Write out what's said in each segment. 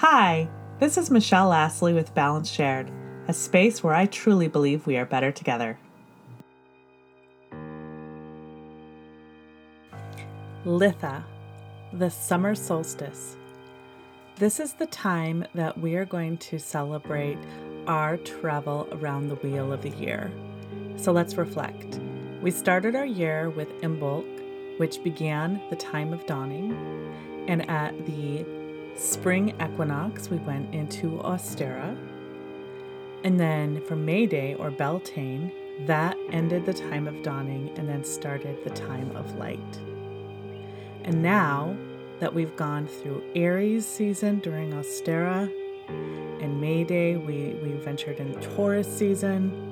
Hi, this is Michelle Astley with Balance Shared, a space where I truly believe we are better together. Litha, the summer solstice. This is the time that we are going to celebrate our travel around the wheel of the year. So let's reflect. We started our year with Imbolc, which began the time of dawning, and at the spring equinox, we went into Ostara. And then for May Day or Beltane, that ended the time of dawning and then started the time of light. And now that we've gone through Aries season during Ostara and May Day, we, we ventured in Taurus season.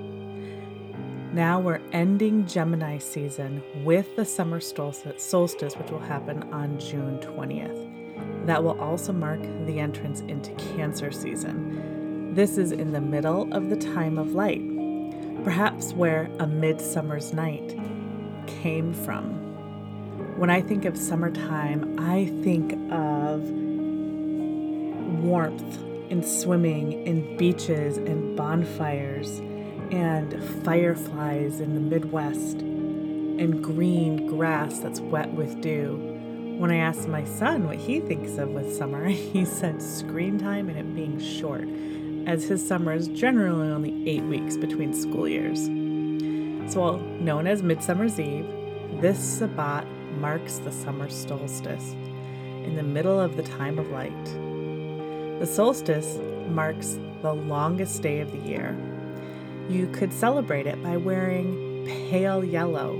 Now we're ending Gemini season with the summer solstice, which will happen on June 20th that will also mark the entrance into Cancer season. This is in the middle of the time of light, perhaps where a midsummer's night came from. When I think of summertime, I think of warmth and swimming in beaches and bonfires and fireflies in the Midwest and green grass that's wet with dew when I asked my son what he thinks of with summer, he said screen time and it being short, as his summer is generally only eight weeks between school years. So, while known as Midsummer's Eve, this Sabbat marks the summer solstice in the middle of the time of light. The solstice marks the longest day of the year. You could celebrate it by wearing pale yellow,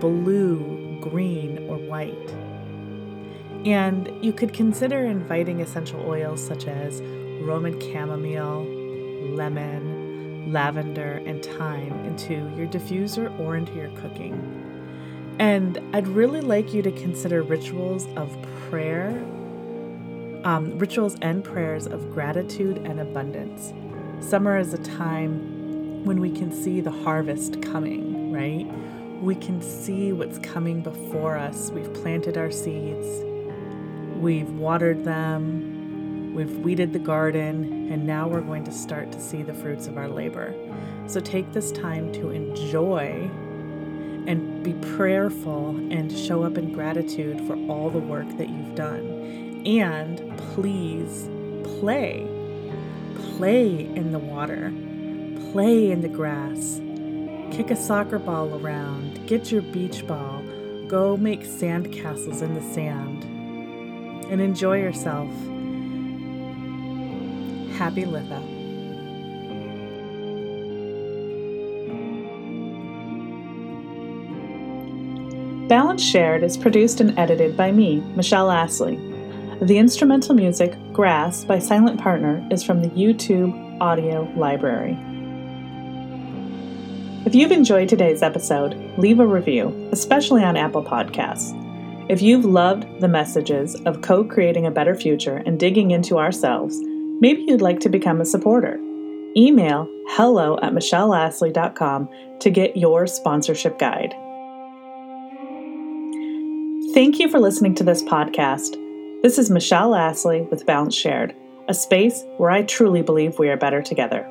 blue, green, or white. And you could consider inviting essential oils such as Roman chamomile, lemon, lavender, and thyme into your diffuser or into your cooking. And I'd really like you to consider rituals of prayer, um, rituals and prayers of gratitude and abundance. Summer is a time when we can see the harvest coming, right? We can see what's coming before us. We've planted our seeds We've watered them, we've weeded the garden, and now we're going to start to see the fruits of our labor. So take this time to enjoy and be prayerful and show up in gratitude for all the work that you've done. And please play. Play in the water, play in the grass, kick a soccer ball around, get your beach ball, go make sand castles in the sand and enjoy yourself. Happy Litha. Balance Shared is produced and edited by me, Michelle Astley. The instrumental music, Grass, by Silent Partner, is from the YouTube Audio Library. If you've enjoyed today's episode, leave a review, especially on Apple Podcasts. If you've loved the messages of co creating a better future and digging into ourselves, maybe you'd like to become a supporter. Email hello at michelleastley.com to get your sponsorship guide. Thank you for listening to this podcast. This is Michelle Astley with Balance Shared, a space where I truly believe we are better together.